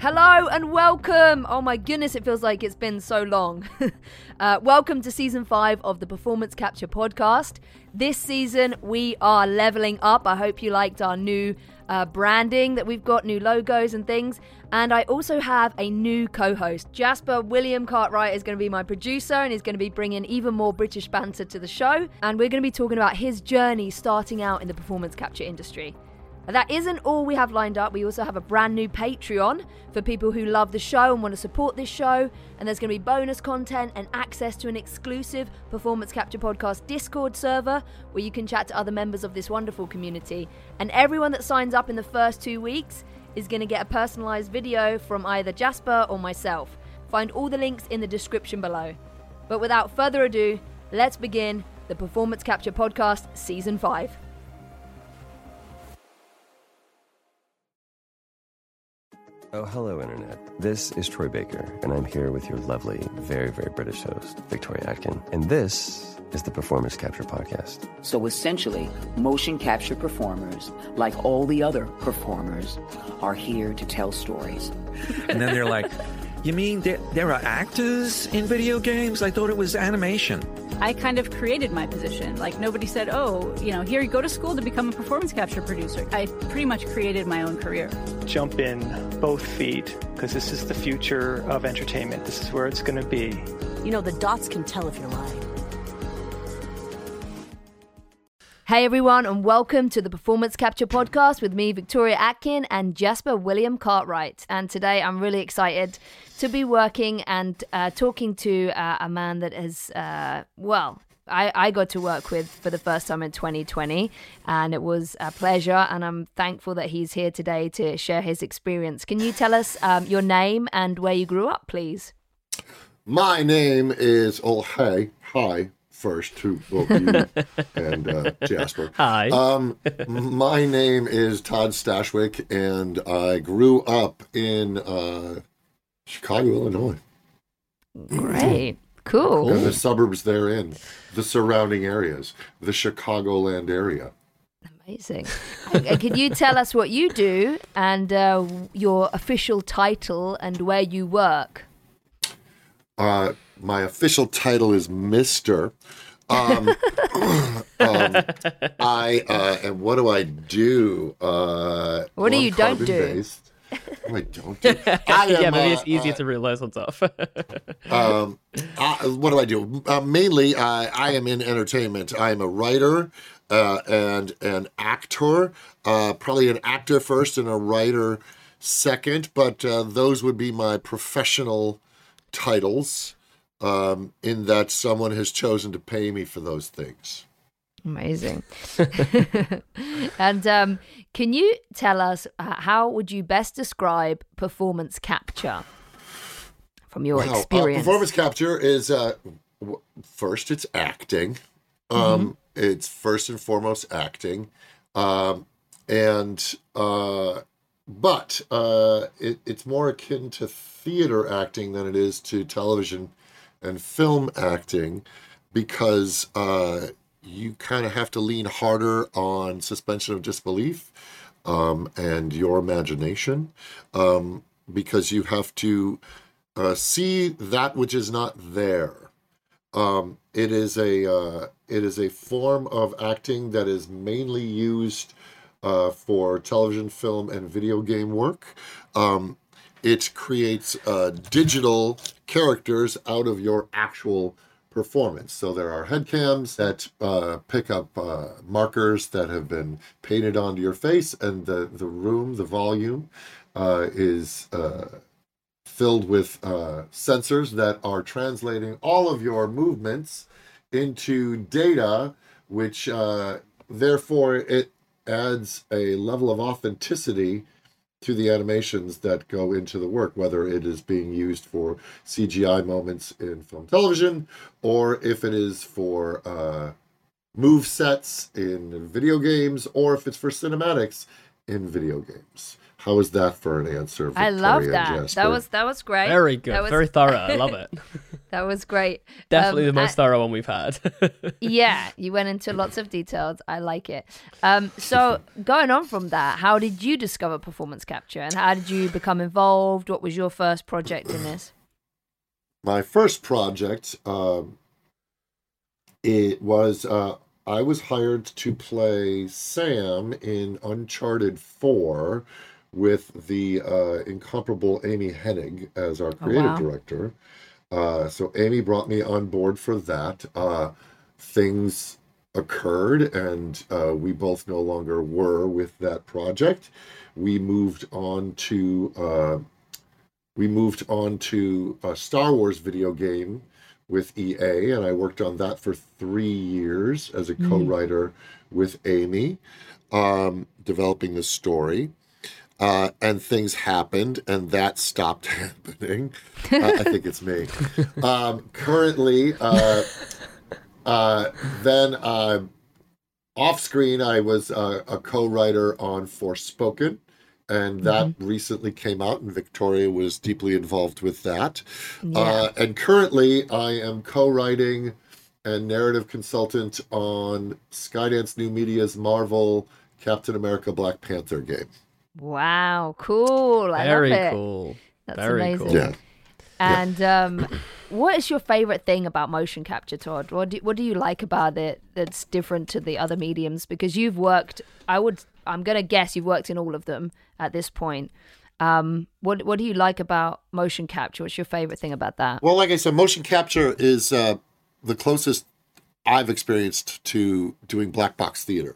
Hello and welcome. Oh my goodness, it feels like it's been so long. uh, welcome to season five of the Performance Capture podcast. This season, we are leveling up. I hope you liked our new uh, branding that we've got, new logos and things. And I also have a new co host. Jasper William Cartwright is going to be my producer and is going to be bringing even more British banter to the show. And we're going to be talking about his journey starting out in the performance capture industry. That isn't all we have lined up. We also have a brand new Patreon for people who love the show and want to support this show. And there's going to be bonus content and access to an exclusive Performance Capture Podcast Discord server where you can chat to other members of this wonderful community. And everyone that signs up in the first two weeks is going to get a personalized video from either Jasper or myself. Find all the links in the description below. But without further ado, let's begin the Performance Capture Podcast Season 5. Oh, hello, Internet. This is Troy Baker, and I'm here with your lovely, very, very British host, Victoria Atkin. And this is the Performance Capture Podcast. So essentially, motion capture performers, like all the other performers, are here to tell stories. and then they're like, You mean there, there are actors in video games? I thought it was animation. I kind of created my position. Like nobody said, "Oh, you know, here you go to school to become a performance capture producer." I pretty much created my own career. Jump in both feet because this is the future of entertainment. This is where it's going to be. You know, the dots can tell if you're lying. Hey everyone, and welcome to the Performance Capture Podcast with me, Victoria Atkin, and Jasper William Cartwright. And today I'm really excited to be working and uh, talking to uh, a man that has, uh, well, I, I got to work with for the first time in 2020, and it was a pleasure. And I'm thankful that he's here today to share his experience. Can you tell us um, your name and where you grew up, please? My name is Oh Hey. Hi first to both you and uh, Jasper. Hi. Um, my name is Todd Stashwick, and I grew up in uh, Chicago, Illinois. Great. Cool. And the suburbs therein, the surrounding areas, the Chicagoland area. Amazing. Could you tell us what you do and uh, your official title and where you work? Uh, my official title is Mister. Um, um, I uh, and what do I do? Uh, What do you don't do? carbon-based. What do I don't do? I yeah, am, maybe uh, it's easier uh, to realize what's off. um, I, what do I do? Uh, mainly, I, I am in entertainment. I am a writer uh, and an actor. Uh, probably an actor first and a writer second, but uh, those would be my professional titles. Um, in that someone has chosen to pay me for those things. Amazing. and um, can you tell us uh, how would you best describe performance capture from your Wow. Uh, experience? performance capture is uh, w- first it's acting. Um, It's first and foremost acting, um, and uh, but uh, it, it's more akin to theater acting than it is to television and film acting because uh, you kind of have to lean harder on suspension of disbelief um, and your imagination um, because you have to uh, see that which is not there. Um, it is a uh, it is a form of acting that is mainly used uh, for television, film, and video game work. Um, it creates uh, digital characters out of your actual performance. So there are headcams that uh, pick up uh, markers that have been painted onto your face, and the the room, the volume, uh, is uh, filled with uh, sensors that are translating all of your movements into data, which therefore it adds a level of authenticity to the animations that go into the work, whether it is being used for CGI moments in film television or if it is for uh, move sets in video games or if it's for cinematics in video games. How is that for an answer? I love that. and That was that was great. Very good. That was, Very thorough. I love it. that was great. Definitely Um, the most I- thorough one we've had. yeah, you went into lots of details. I like it. Um, so going on from that, how did you discover performance capture, and how did you become involved? What was your first project in this? my first project um, it was uh, i was hired to play sam in uncharted 4 with the uh, incomparable amy hennig as our creative wow. director uh, so amy brought me on board for that uh, things occurred and uh, we both no longer were with that project we moved on to uh, we moved on to a Star Wars video game with EA, and I worked on that for three years as a co-writer with Amy, um, developing the story. Uh, and things happened, and that stopped happening. Uh, I think it's me. Um, currently, uh, uh, then uh, off screen, I was uh, a co writer on Forspoken, and that recently came out, and Victoria was deeply involved with that. Uh, and currently, I am co writing and narrative consultant on Skydance New Media's Marvel Captain America Black Panther game. Wow, cool! I Very love it. cool. That's Very amazing. cool. Yeah. And um, what is your favorite thing about motion capture, Todd? What do, what do you like about it that's different to the other mediums? Because you've worked, I would, I'm gonna guess you've worked in all of them at this point. Um, what what do you like about motion capture? What's your favorite thing about that? Well, like I said, motion capture is uh, the closest I've experienced to doing black box theater.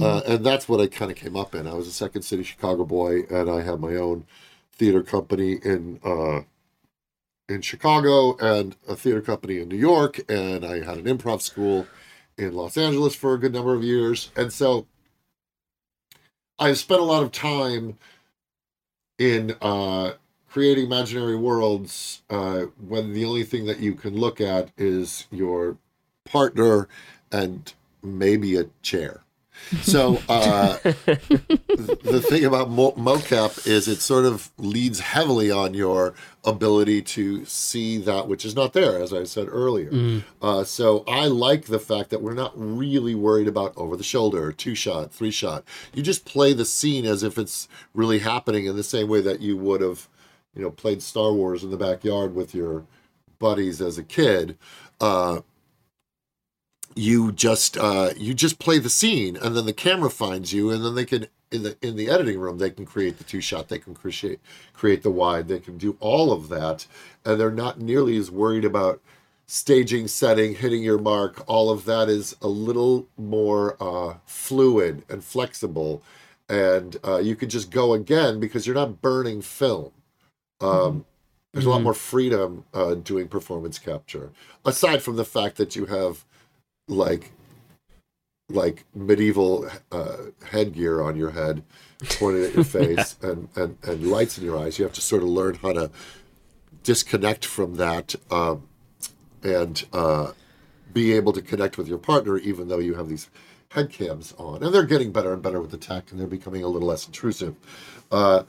Uh, and that's what I kind of came up in. I was a Second City Chicago boy, and I had my own theater company in uh, in Chicago and a theater company in New York, and I had an improv school in Los Angeles for a good number of years. And so I've spent a lot of time in uh, creating imaginary worlds uh, when the only thing that you can look at is your partner and maybe a chair. So uh, the thing about mo- mocap is it sort of leads heavily on your ability to see that which is not there, as I said earlier. Uh, so I like the fact that we're not really worried about over the shoulder, two shot, three shot. You just play the scene as if it's really happening in the same way that you would have, you know, played Star Wars in the backyard with your buddies as a kid. Uh, you just uh, you just play the scene, and then the camera finds you, and then they can in the in the editing room they can create the two shot, they can create create the wide, they can do all of that, and they're not nearly as worried about staging, setting, hitting your mark. All of that is a little more uh, fluid and flexible, and uh, you can just go again because you're not burning film. Um, There's a lot more freedom uh, doing performance capture, aside from the fact that you have like like medieval uh, headgear on your head pointed at your face and, and, and lights in your eyes. You have to sort of learn how to disconnect from that um, and uh, be able to connect with your partner, even though you have these head cams on. And they're getting better and better with the tech, and they're becoming a little less intrusive. Uh,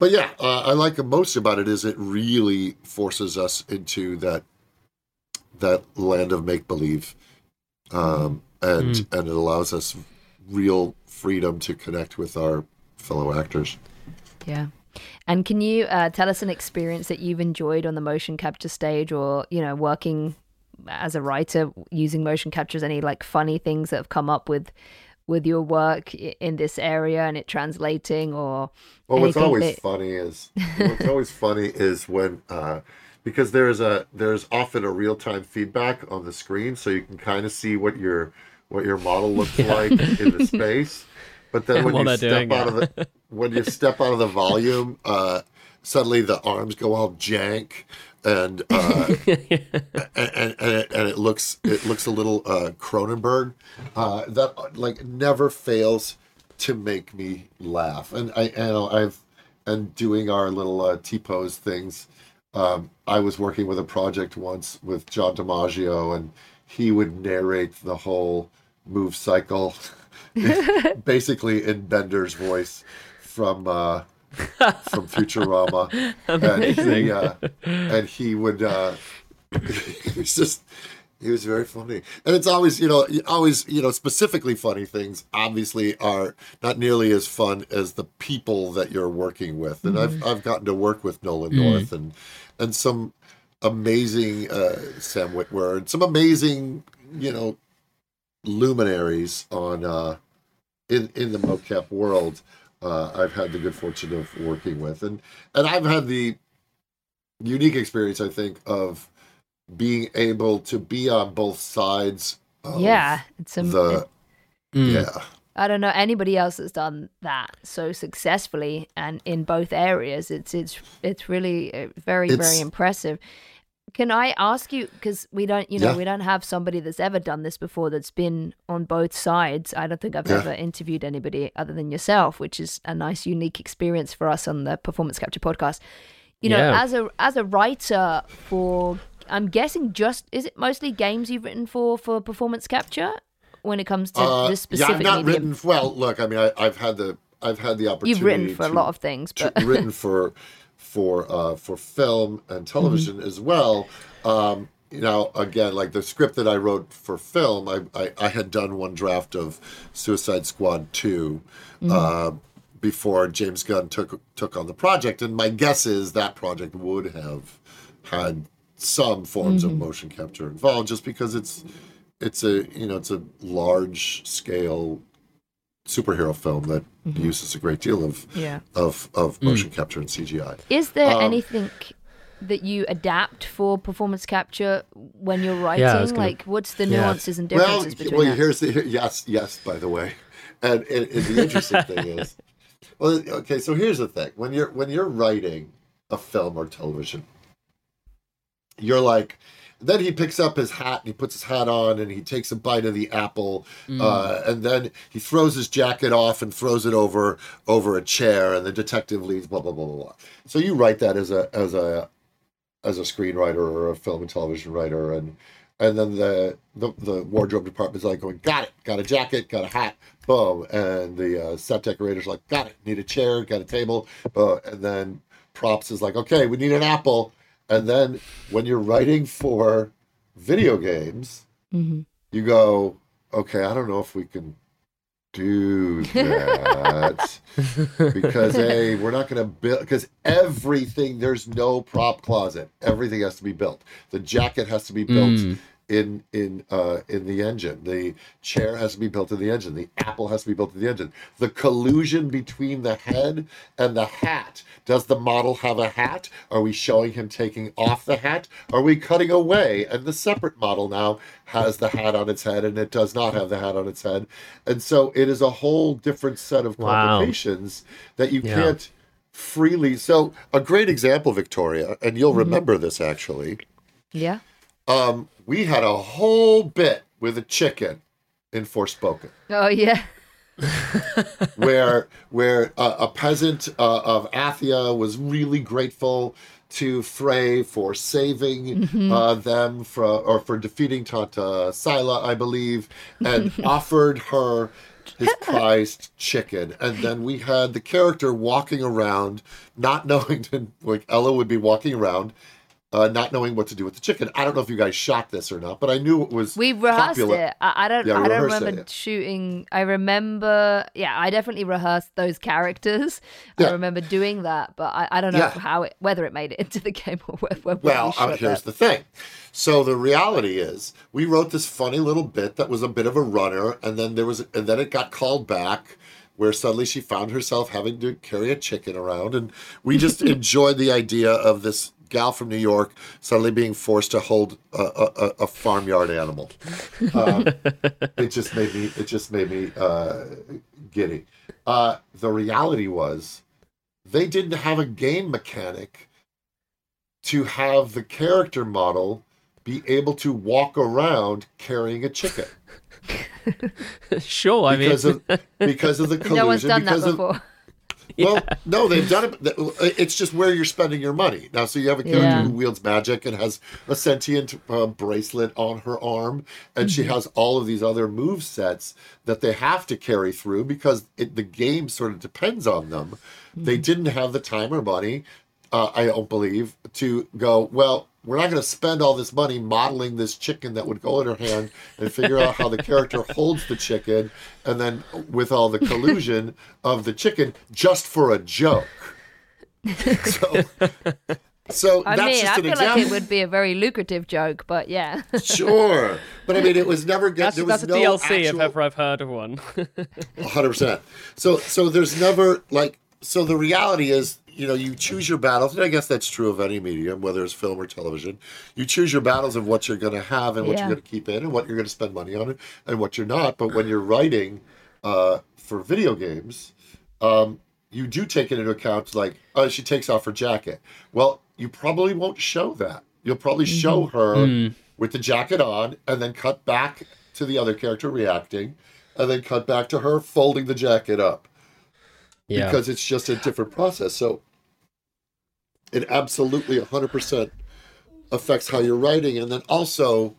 but yeah, uh, I like the most about it is it really forces us into that that land of make believe, um, and and it allows us real freedom to connect with our fellow actors. Yeah. And can you uh, tell us an experience that you've enjoyed on the motion capture stage or, you know, working as a writer using motion captures? Any like funny things that have come up with with your work in this area and it translating or Well, what's always that- funny is what's always funny is when uh, because there's a there's often a real time feedback on the screen, so you can kind of see what your what your model looks like in the space. But then when you step out of the when you step out of the volume, uh, suddenly the arms go all jank. And, uh, and, and, and, it, and it looks it looks a little uh, Cronenberg uh, that like never fails to make me laugh. And I, and I've and doing our little uh, T pose things. Um, I was working with a project once with John DiMaggio, and he would narrate the whole move cycle, basically in Bender's voice from uh, from Futurama, and he, uh, and he would uh, was just he was very funny, and it's always you know always you know specifically funny things obviously are not nearly as fun as the people that you're working with, and I've I've gotten to work with Nolan North and and some amazing uh, Sam Witwer and some amazing you know luminaries on uh, in in the mocap world. Uh, I've had the good fortune of working with, and and I've had the unique experience, I think, of being able to be on both sides. Of yeah, it's a, the yeah. I don't know anybody else that's done that so successfully and in both areas. It's it's it's really uh, very It's- very impressive. Can I ask you because we don't you know Yeah. we don't have somebody that's ever done this before that's been on both sides. I don't think I've Yeah. ever interviewed anybody other than yourself, which is a nice unique experience for us on the Performance Capture podcast. You know, Yeah. as a as a writer for I'm guessing just is it mostly games you've written for for performance capture when it comes to Uh, this yeah, specific I've not medium? written. Well, look, I mean, I, I've had the I've had the opportunity. You've written for a lot of things, to- but written for for uh, for film and television Mm-hmm. as well. Um, you know, again, like the script that I wrote for film, I, I, I had done one draft of Suicide Squad 2 Mm-hmm. uh, before James Gunn took took on the project, and my guess is that project would have had some forms Mm-hmm. of motion capture involved, just because it's it's a you know it's a large scale superhero film that uses a great deal of Mm-hmm. Yeah. of of motion capture and CGI. Is there Um, anything that you adapt for performance capture when you're writing? Yeah, gonna- Like, what's the Yeah. nuances and Well, differences between well, that? here's the here- yes, yes. By the way, and, and, and the interesting thing is, well, okay. So here's the thing: when you're when you're writing a film or television, you're like. Then he picks up his hat and he puts his hat on and he takes a bite of the apple, uh, and then he throws his jacket off and throws it over over a chair, and the detective leaves. Blah blah blah blah blah. So you write that as a as a as a screenwriter or a film and television writer and and then the the, the wardrobe department's like going got it got a jacket got a hat boom and the uh, set decorators like got it need a chair got a table uh, and then props is like okay we need an apple and then when you're writing for video games mm-hmm. you go okay i don't know if we can do that. Because hey, we're not going to build because everything there's no prop closet. Everything has to be built. The jacket has to be built mm. In in uh in the engine. The chair has to be built in the engine. The apple has to be built in the engine. The collusion between the head and the hat. Does the model have a hat? Are we showing him taking off the hat? Are we cutting away? And the separate model now has the hat on its head and it does not have the hat on its head. And so it is a whole different set of Wow. complications that you Yeah. can't freely so a great example victoria and you'll remember this actually. Yeah. Um, we had a whole bit with a chicken in Forspoken, Oh yeah. where where uh, a peasant uh, of Athia was really grateful to Frey for saving uh, them from or for defeating Tanta Sila, I believe, and offered her his prized chicken. And then we had the character walking around, not knowing like Ella would be walking around. Uh, not knowing what to do with the chicken. I don't know if you guys shot this or not, but I knew it was We rehearsed popular. it. I, I don't. Yeah, I don't it, remember yeah. shooting. I remember. Yeah, I definitely rehearsed those characters. Yeah. I remember doing that, but I, I don't know Yeah. how it, whether it made it into the game or whether, Well, we shot uh, here's that. the thing. So the reality is, we wrote this funny little bit that was a bit of a runner, and then there was, and then it got called back, where suddenly she found herself having to carry a chicken around, and we just enjoyed the idea of this gal from New York suddenly being forced to hold a, a, a- a farmyard animal. Um, it just made me, it just made me uh, giddy. Uh, the reality was, they didn't have a game mechanic to have the character model be able to walk around carrying a chicken sure, I mean, because of because of the collusion No one's done that before. of Well, no, they've done it. It's just where you're spending your money now. So you have a character Yeah. who wields magic and has a sentient uh, bracelet on her arm, and she has all of these other move sets that they have to carry through because it, the game sort of depends on them. They didn't have the time or money, uh, I don't believe, to go. Well, we're not going to spend all this money modeling this chicken that would go in her hand and figure out how the character holds the chicken, and then with all the collusion of the chicken just for a joke. So, so I that's mean, just I an feel example. like it would be a very lucrative joke, but yeah. Sure, but I mean, it was never good. That's, there was that's a no DLC if ever I've heard of one. hundred percent. So so there's never like so the reality is you know you choose your battles and I guess that's true of any medium whether it's film or television. You choose your battles of what you're going to have and what Yeah. you're going to keep in and what you're going to spend money on and what you're not. But when you're writing uh, for video games, um, you do take it into account like oh she takes off her jacket. Well, you probably won't show that. You'll probably show her with the jacket on and then cut back to the other character reacting and then cut back to her folding the jacket up yeah. because it's just a different process. So it absolutely 100% affects how you're writing. And then also,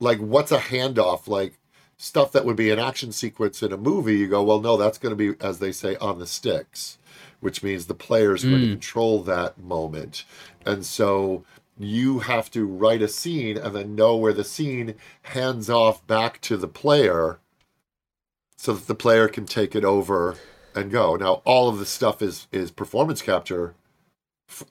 like, what's a handoff? Like, stuff that would be an action sequence in a movie, you go, well, no, that's going to be, as they say, on the sticks, which means the player's going to mm. control that moment. And so you have to write a scene and then know where the scene hands off back to the player so that the player can take it over and go. Now, all of the stuff is is performance capture.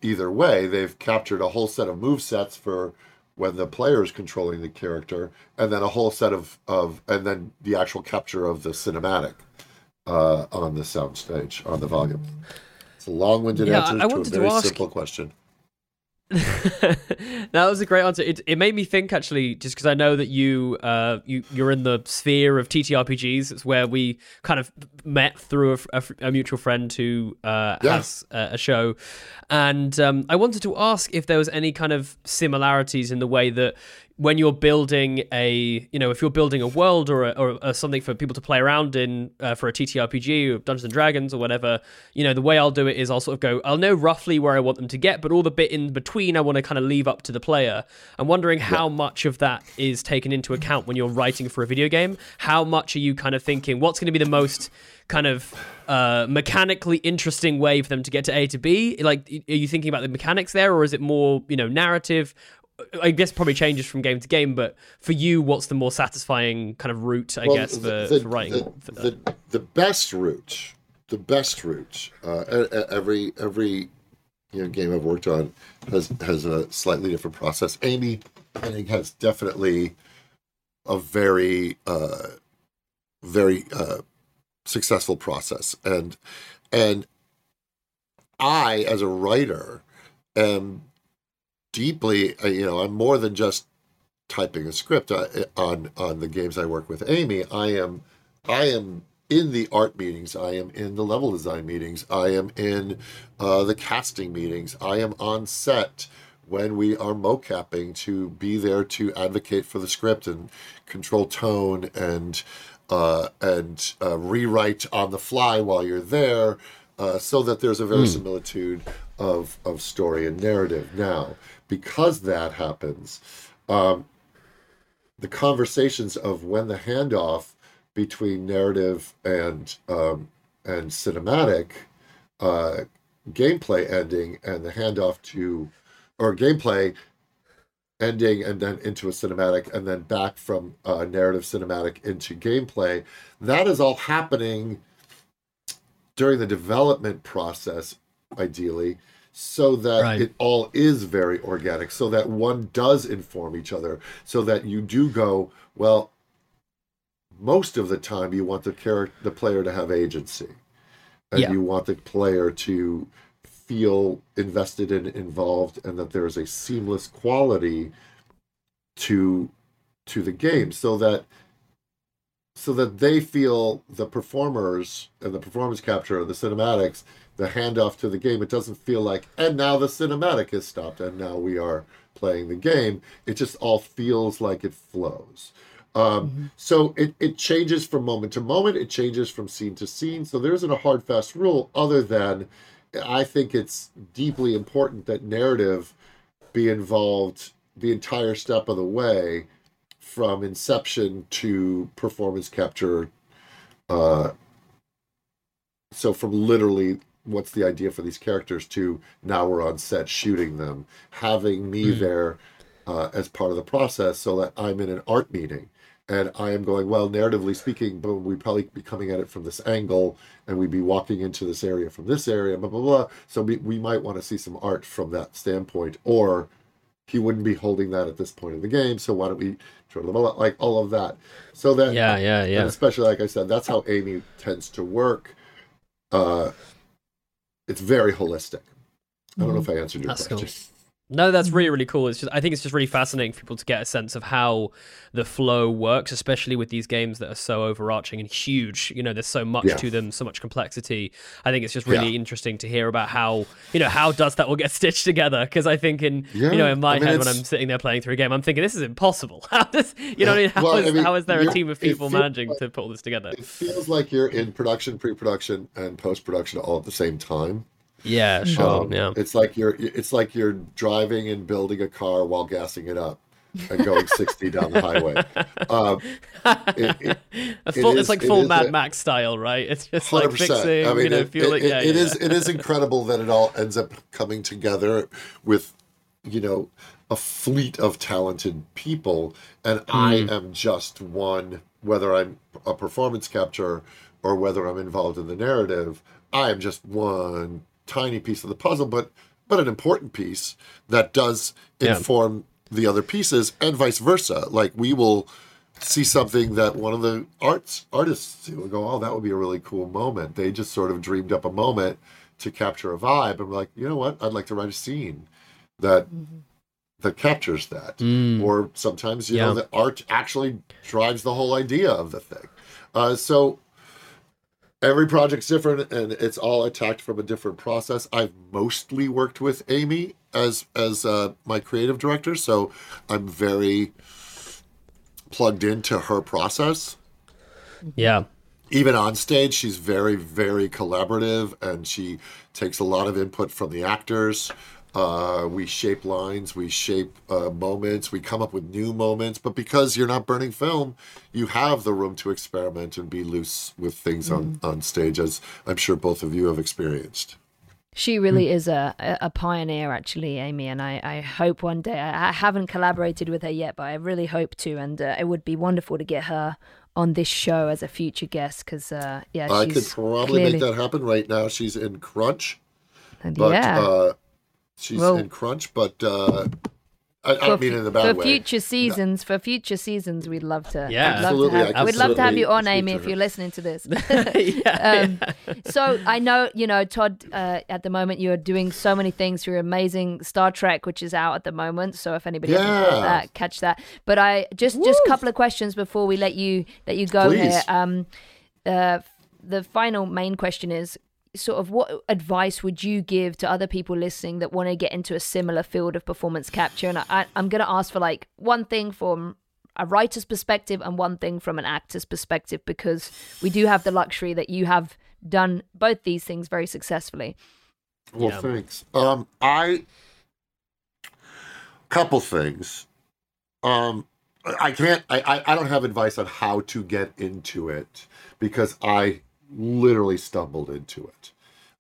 Either way, they've captured a whole set of move sets for when the player is controlling the character, and then a whole set of of and then the actual capture of the cinematic uh, on the soundstage on the volume. It's a long-winded Yeah, answer I to a to very ask- simple question. that was a great answer. It, it made me think actually, just because I know that you uh you you're in the sphere of TTRPGs. It's where we kind of met through a, a- a mutual friend who uh, Yeah. has a, a show, and um, I wanted to ask if there was any kind of similarities in the way that when you're building a you know if you're building a world or, a, or a, something for people to play around in uh, for a TTRPG or Dungeons and Dragons or whatever you know the way I'll do it is I'll sort of go I'll know roughly where I want them to get but all the bit in between I want to kind of leave up to the player. I'm wondering how much of that is taken into account when you're writing for a video game. How much are you kind of thinking what's going to be the most kind of uh, mechanically interesting way for them to get to A to B? Like are you thinking about the mechanics there or is it more you know narrative I guess probably changes from game to game, but for you, what's the more satisfying kind of route, I Well, guess, for, the, for writing? the, for that? the, the best route, the best route. Uh, every every you know game I've worked on has has a slightly different process. Amy, I think, has definitely a very uh, very uh, successful process, and and I, as a writer, am deeply. uh, You know, I'm more than just typing a script uh, on on the games I work with Amy. I am I am in the art meetings. I am in the level design meetings. I am in uh, the casting meetings. I am on set when we are mocapping to be there to advocate for the script and control tone and uh, and uh, rewrite on the fly while you're there, uh, so that there's a verisimilitude of of story and narrative. Now, because that happens, um, the conversations of when the handoff between narrative and um, and cinematic uh, gameplay ending and the handoff to or gameplay ending and then into a cinematic and then back from uh, narrative cinematic into gameplay that is all happening during the development process ideally so that Right. it all is very organic so that one does inform each other so that you do go well most of the time you want the character the player to have agency and Yeah. you want the player to feel invested and involved and that there is a seamless quality to to the game so that so that they feel the performers and the performance capture and the cinematics the handoff to the game it doesn't feel like and now the cinematic is stopped and now we are playing the game it just all feels like it flows Um, So it, it changes from moment to moment, it changes from scene to scene. So there isn't a hard, fast rule other than I think it's deeply important that narrative be involved the entire step of the way from inception to performance capture. Uh, so from literally what's the idea for these characters to now we're on set shooting them, having me there uh, as part of the process so that I'm in an art meeting and I am going, well, narratively speaking, boom, we'd probably be coming at it from this angle and we'd be walking into this area from this area, blah, blah, blah. So we, we might want to see some art from that standpoint, or he wouldn't be holding that at this point in the game. So why don't we, blah, blah, blah, like all of that. So then, Yeah, yeah, yeah. especially like I said, that's how Amy tends to work. Uh, it's very holistic. I don't know if I mm-hmm. answered your That's cool. No, that's really mm-hmm. really cool. It's just I think it's just really fascinating for people to get a sense of how the flow works, especially with these games that are so overarching and huge. You know, there's so much Yeah. to them, so much complexity. I think it's just really Yeah. interesting to hear about how you know how does that all get stitched together? Because I think in you know in my I mean, head when I'm sitting there playing through a game, I'm thinking this is impossible. How does you know what I mean? How Well, I mean, how is there a team of people managing like- to put all this together? It feels like you're in production, pre-production, and post-production all at the same time. Yeah, sure. Um, yeah. It's like you're it's like you're driving and building a car while gassing it up and going 60 down the highway. Um, it- it- full, is- it's like full Mad Max style, right? It's just like 100%. fixing, I mean, you know, it, fueling. it- yeah, it yeah. is- it is incredible that it all ends up coming together with, you know, a fleet of talented people, and I am just one. Whether I'm a performance capture or whether I'm involved in the narrative, I am just one tiny piece of the puzzle, but but an important piece that does Yeah. inform the other pieces, and vice versa. Like we will see something that one of the arts artists will go, oh, that would be a really cool moment. They just sort of dreamed up a moment to capture a vibe. I'm like, you know what? I'd like to write a scene that that captures that. Or sometimes, you know, the art actually drives the whole idea of the thing. Uh, so every project's different and it's all attacked from a different process. I've mostly worked with Amy as as uh, my creative director, so I'm very plugged into her process yeah. even on stage she's very very collaborative and she takes a lot of input from the actors uh, we shape lines we shape uh, moments we come up with new moments but because you're not burning film you have the room to experiment and be loose with things on, on stage as i'm sure both of you have experienced She really is a, a a pioneer, actually, Amy, and I, I hope one day. I, I haven't collaborated with her yet, but I really hope to, and uh, it would be wonderful to get her on this show as a future guest because, uh, yeah, i could probably clearly, make that happen right now she's in crunch and but yeah. uh, she's Well- in crunch but uh, I, I don't mean it in a bad for way future seasons, for future seasons, we'd love to. Yeah. we'd love Absolutely, To I have, we'd love to have you on, Amy, if you're listening to this. yeah, um, so I know, you know, Todd. Uh, at the moment, you're doing so many things. You're amazing Star Trek, which is out at the moment. So if anybody hasn't caught Yeah. that, catch that. But I just just a couple of questions before we let you let you go Please. here. Um, uh, the final main question is sort of what advice would you give to other people listening that want to get into a similar field of performance capture and I, i'm going to ask for like one thing from a writer's perspective and one thing from an actor's perspective because we do have the luxury that you have done both these things very successfully Well, Yeah. thanks. Um, I couple things. Um, I can't. I, I I don't have advice on how to get into it because I literally stumbled into it.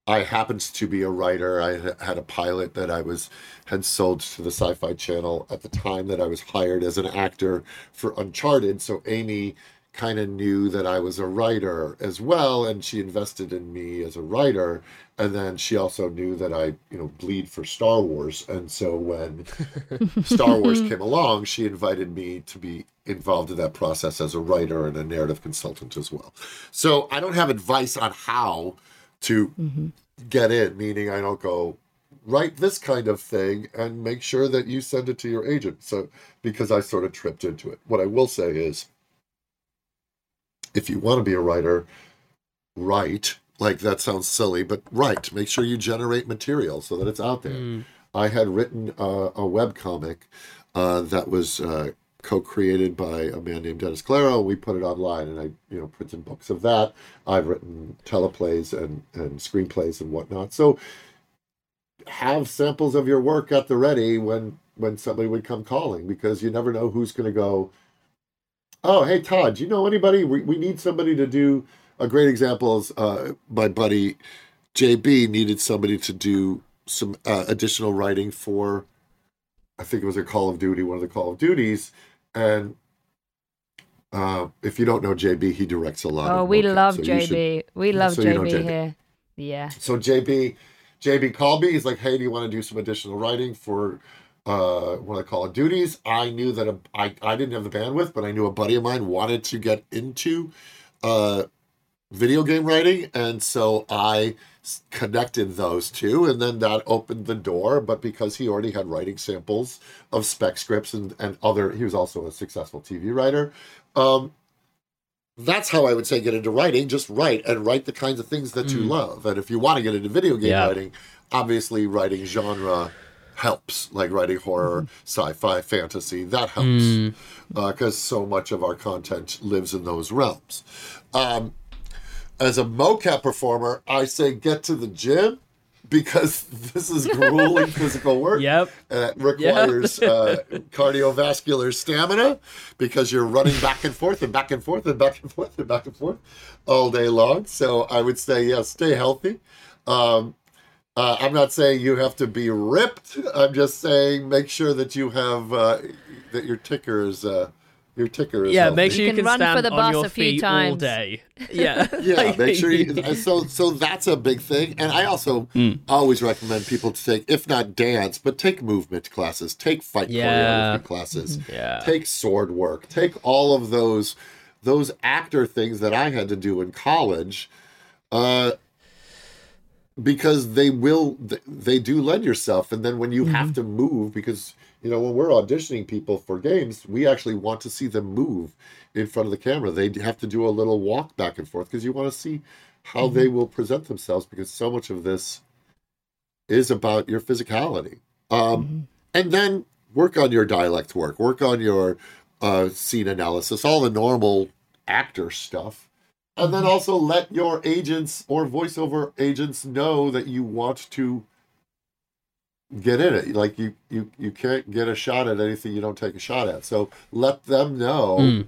I happened to be a writer. I had a pilot that I was had sold to the Sci-Fi Channel at the time that I was hired as an actor for Uncharted. So Amy kind of knew that I was a writer as well, and she invested in me as a writer. And then she also knew that I, you know, bleed for Star Wars. And so when Star Wars came along, she invited me to be involved in that process as a writer and a narrative consultant as well. So I don't have advice on how to get in, meaning I don't go write this kind of thing and make sure that you send it to your agent. So because I sort of tripped into it. What I will say is if you want to be a writer, write. Like that sounds silly, but write. Make sure you generate material so that it's out there. I had written uh, a web comic uh, that was uh, co-created by a man named Dennis Claro. We put it online, and I, you know, printed books of that. I've written teleplays and and screenplays and whatnot. So have samples of your work at the ready when when somebody would come calling because you never know who's going to go. Oh, hey Todd, do you know anybody? We we need somebody to do. A great example is uh, my buddy JB needed somebody to do some uh, additional writing for. I think it was a Call of Duty, one of the Call of Duties, and uh, if you don't know JB, he directs a lot. Oh, we love so JB. should- we love so JB, JB. here. Yeah. So JB, JB called me. He's like, "Hey, do you want to do some additional writing for uh, of the Call of Duties?" I knew that a, I I didn't have the bandwidth, but I knew a buddy of mine wanted to get into uh, video game writing, and so I connected those two, and then that opened the door. But because he already had writing samples of spec scripts and and other, he was also a successful TV writer. Um, that's how I would say get into writing. Just write and write the kinds of things that you love. And if you want to get into video game Yeah. writing, obviously writing genre helps. Like writing horror, sci-fi, fantasy that helps because so much of our content lives in those realms. Um, as a mocap performer, I say get to the gym because this is grueling physical work. Yep. And it requires uh, cardiovascular stamina because you're running back and forth and back and forth and back and forth and back and forth all day long. So I would say, yes, stay healthy. Um, uh, I'm not saying you have to be ripped. I'm just saying make sure that you have uh, that your ticker is uh, your ticker is Yeah, healthy. make sure You you can can, run for stand the on bus your a few feet all day. Yeah. yeah make sure you so so that's a big thing and i also Hmm. always recommend people to take if not dance but take movement classes take fight Yeah. choreography classes Yeah. take sword work take all of those those actor things that i had to do in college uh because they will they do lend yourself and then when you have to move because you know when we're auditioning people for games we actually want to see them move in front of the camera. They have to do a little walk back and forth because you want to see how they will present themselves because so much of this is about your physicality. Um, and then work on your dialect work work on your uh, scene analysis all the normal actor stuff. And then also let your agents or voiceover agents know that you want to get in it like you you you can't get a shot at anything you don't take a shot at so let them know Mm.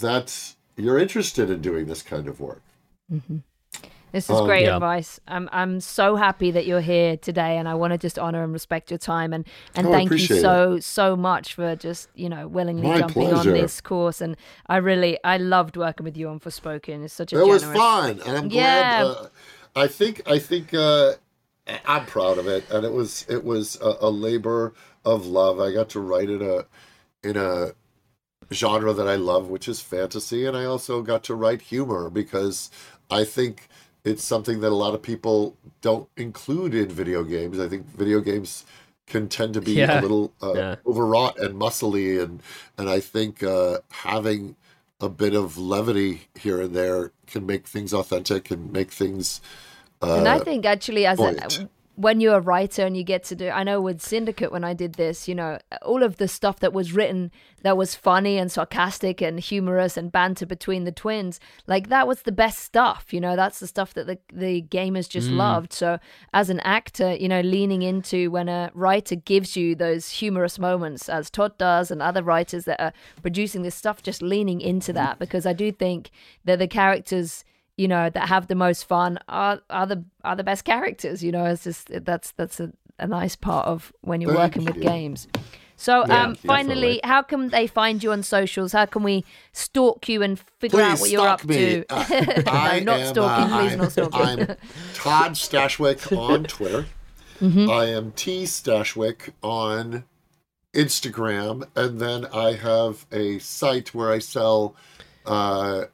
that you're interested in doing this kind of work This is Um, great Yeah. advice. I'm I'm so happy that you're here today, and I want to just honor and respect your time and and Oh, thank you appreciate it. so so much for just you know willingly My jumping pleasure. on this course. And I really I loved working with you on Forspoken. It's such a it was fun and i'm Yeah. glad uh, i think i think uh i'm proud of it. And it was it was a, a labor of love. I got to write in a in a genre that i love which is fantasy. And i also got to write humor because i think it's something that a lot of people don't include in video games. I think video games can tend to be Yeah. a little uh, Yeah. overwrought and muscly. And and i think uh having a bit of levity here and there can make things authentic and make things uh, and I think actually, as a, when you're a writer and you get to do, I know with Syndicate when I did this, you know, all of the stuff that was written that was funny and sarcastic and humorous and banter between the twins, like that was the best stuff. You know, that's the stuff that the the gamers just loved. So as an actor, you know, leaning into when a writer gives you those humorous moments, as Todd does, and other writers that are producing this stuff, just leaning into that because I do think that the characters you know that have the most fun are are the are the best characters you know it's just that's that's a, a nice part of when you're Thank working with games so Yeah, um finally definitely. how can they find you on socials how can we stalk you and figure out what you're up me. to Uh, no, not am, stalking uh, please I'm, not stalking I'm Todd Stashwick on Twitter. Mm-hmm. I am T Stashwick on Instagram, and then I have a site where I sell uh,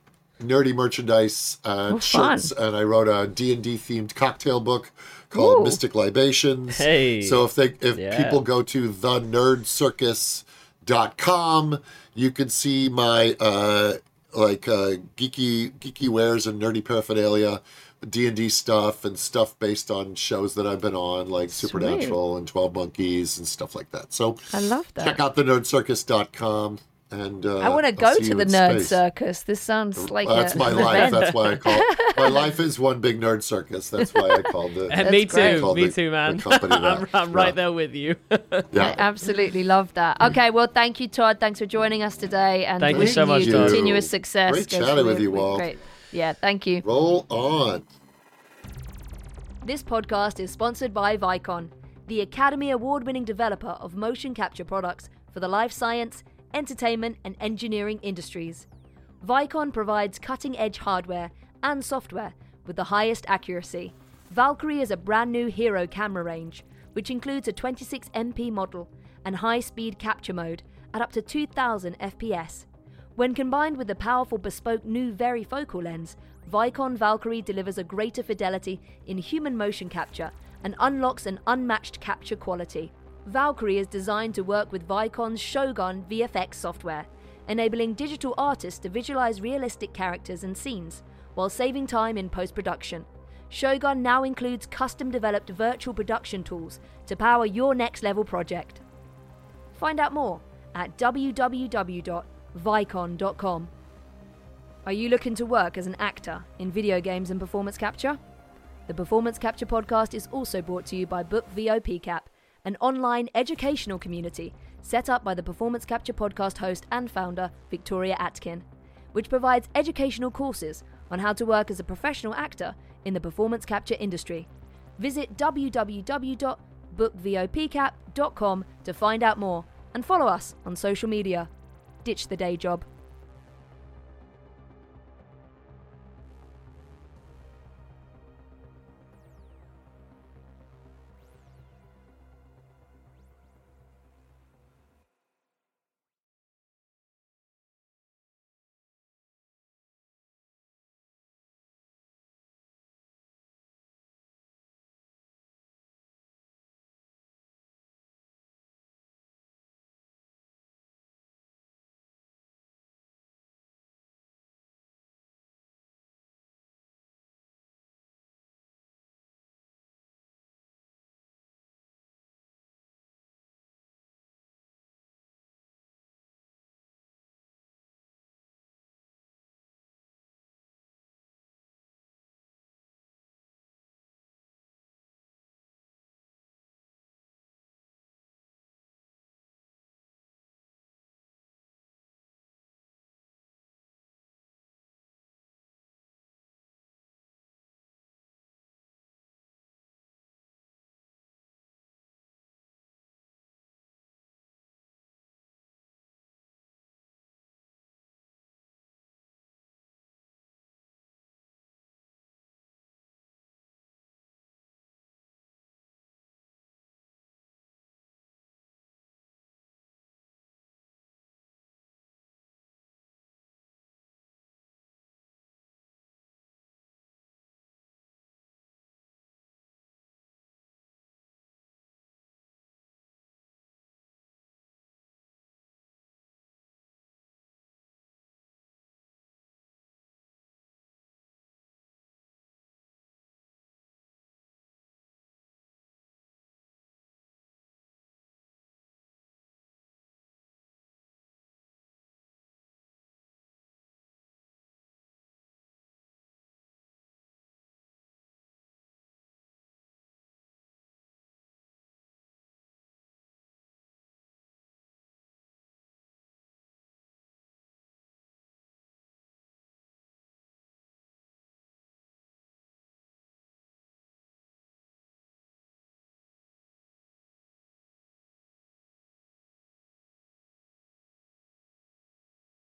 nerdy merchandise and Oh, fun. shirts, and I wrote a D and D themed cocktail book called Ooh. Mystic Libations. Hey. So if they if Yeah. people go to thenerdcircus.com, you can see my uh like uh geeky geeky wares and nerdy paraphernalia D and D stuff and stuff based on shows that I've been on, like Supernatural and Twelve Monkeys and stuff like that. So I love that. check out the nerdcircus.com and uh, I want to go to the nerd space. circus. This sounds like That's a, my an life. event. That's why I call it. my life is one big nerd circus. That's why I called it. And me too, me the- too, man. I'm, I'm right Yeah. there with you. yeah. I absolutely love that. Okay, well, thank you, Todd. Thanks for joining us today, and Thank you so wishing much, you continuous success. Great chatting with you, Walt. Great. Yeah, thank you. Roll on. This podcast is sponsored by Vicon, the Academy Award winning developer of motion capture products for the life science, entertainment, and engineering industries. Vicon provides cutting edge hardware and software with the highest accuracy. Valkyrie is a brand new hero camera range, which includes a 26MP model and high speed capture mode at up to 2000 FPS. When combined with the powerful bespoke new varifocal lens, Vicon Valkyrie delivers a greater fidelity in human motion capture and unlocks an unmatched capture quality. Valkyrie is designed to work with Vicon's Shogun VFX software, enabling digital artists to visualize realistic characters and scenes while saving time in post production. Shogun now includes custom developed virtual production tools to power your next level project. Find out more at www.vicon.com. Are you looking to work as an actor in video games and performance capture? The Performance Capture podcast is also brought to you by Book VOP Cap, an online educational community set up by the Performance Capture podcast host and founder Victoria Atkin, which provides educational courses on how to work as a professional actor in the performance capture industry. Visit www.bookvopcap.com to find out more and follow us on social media. Ditch the day job.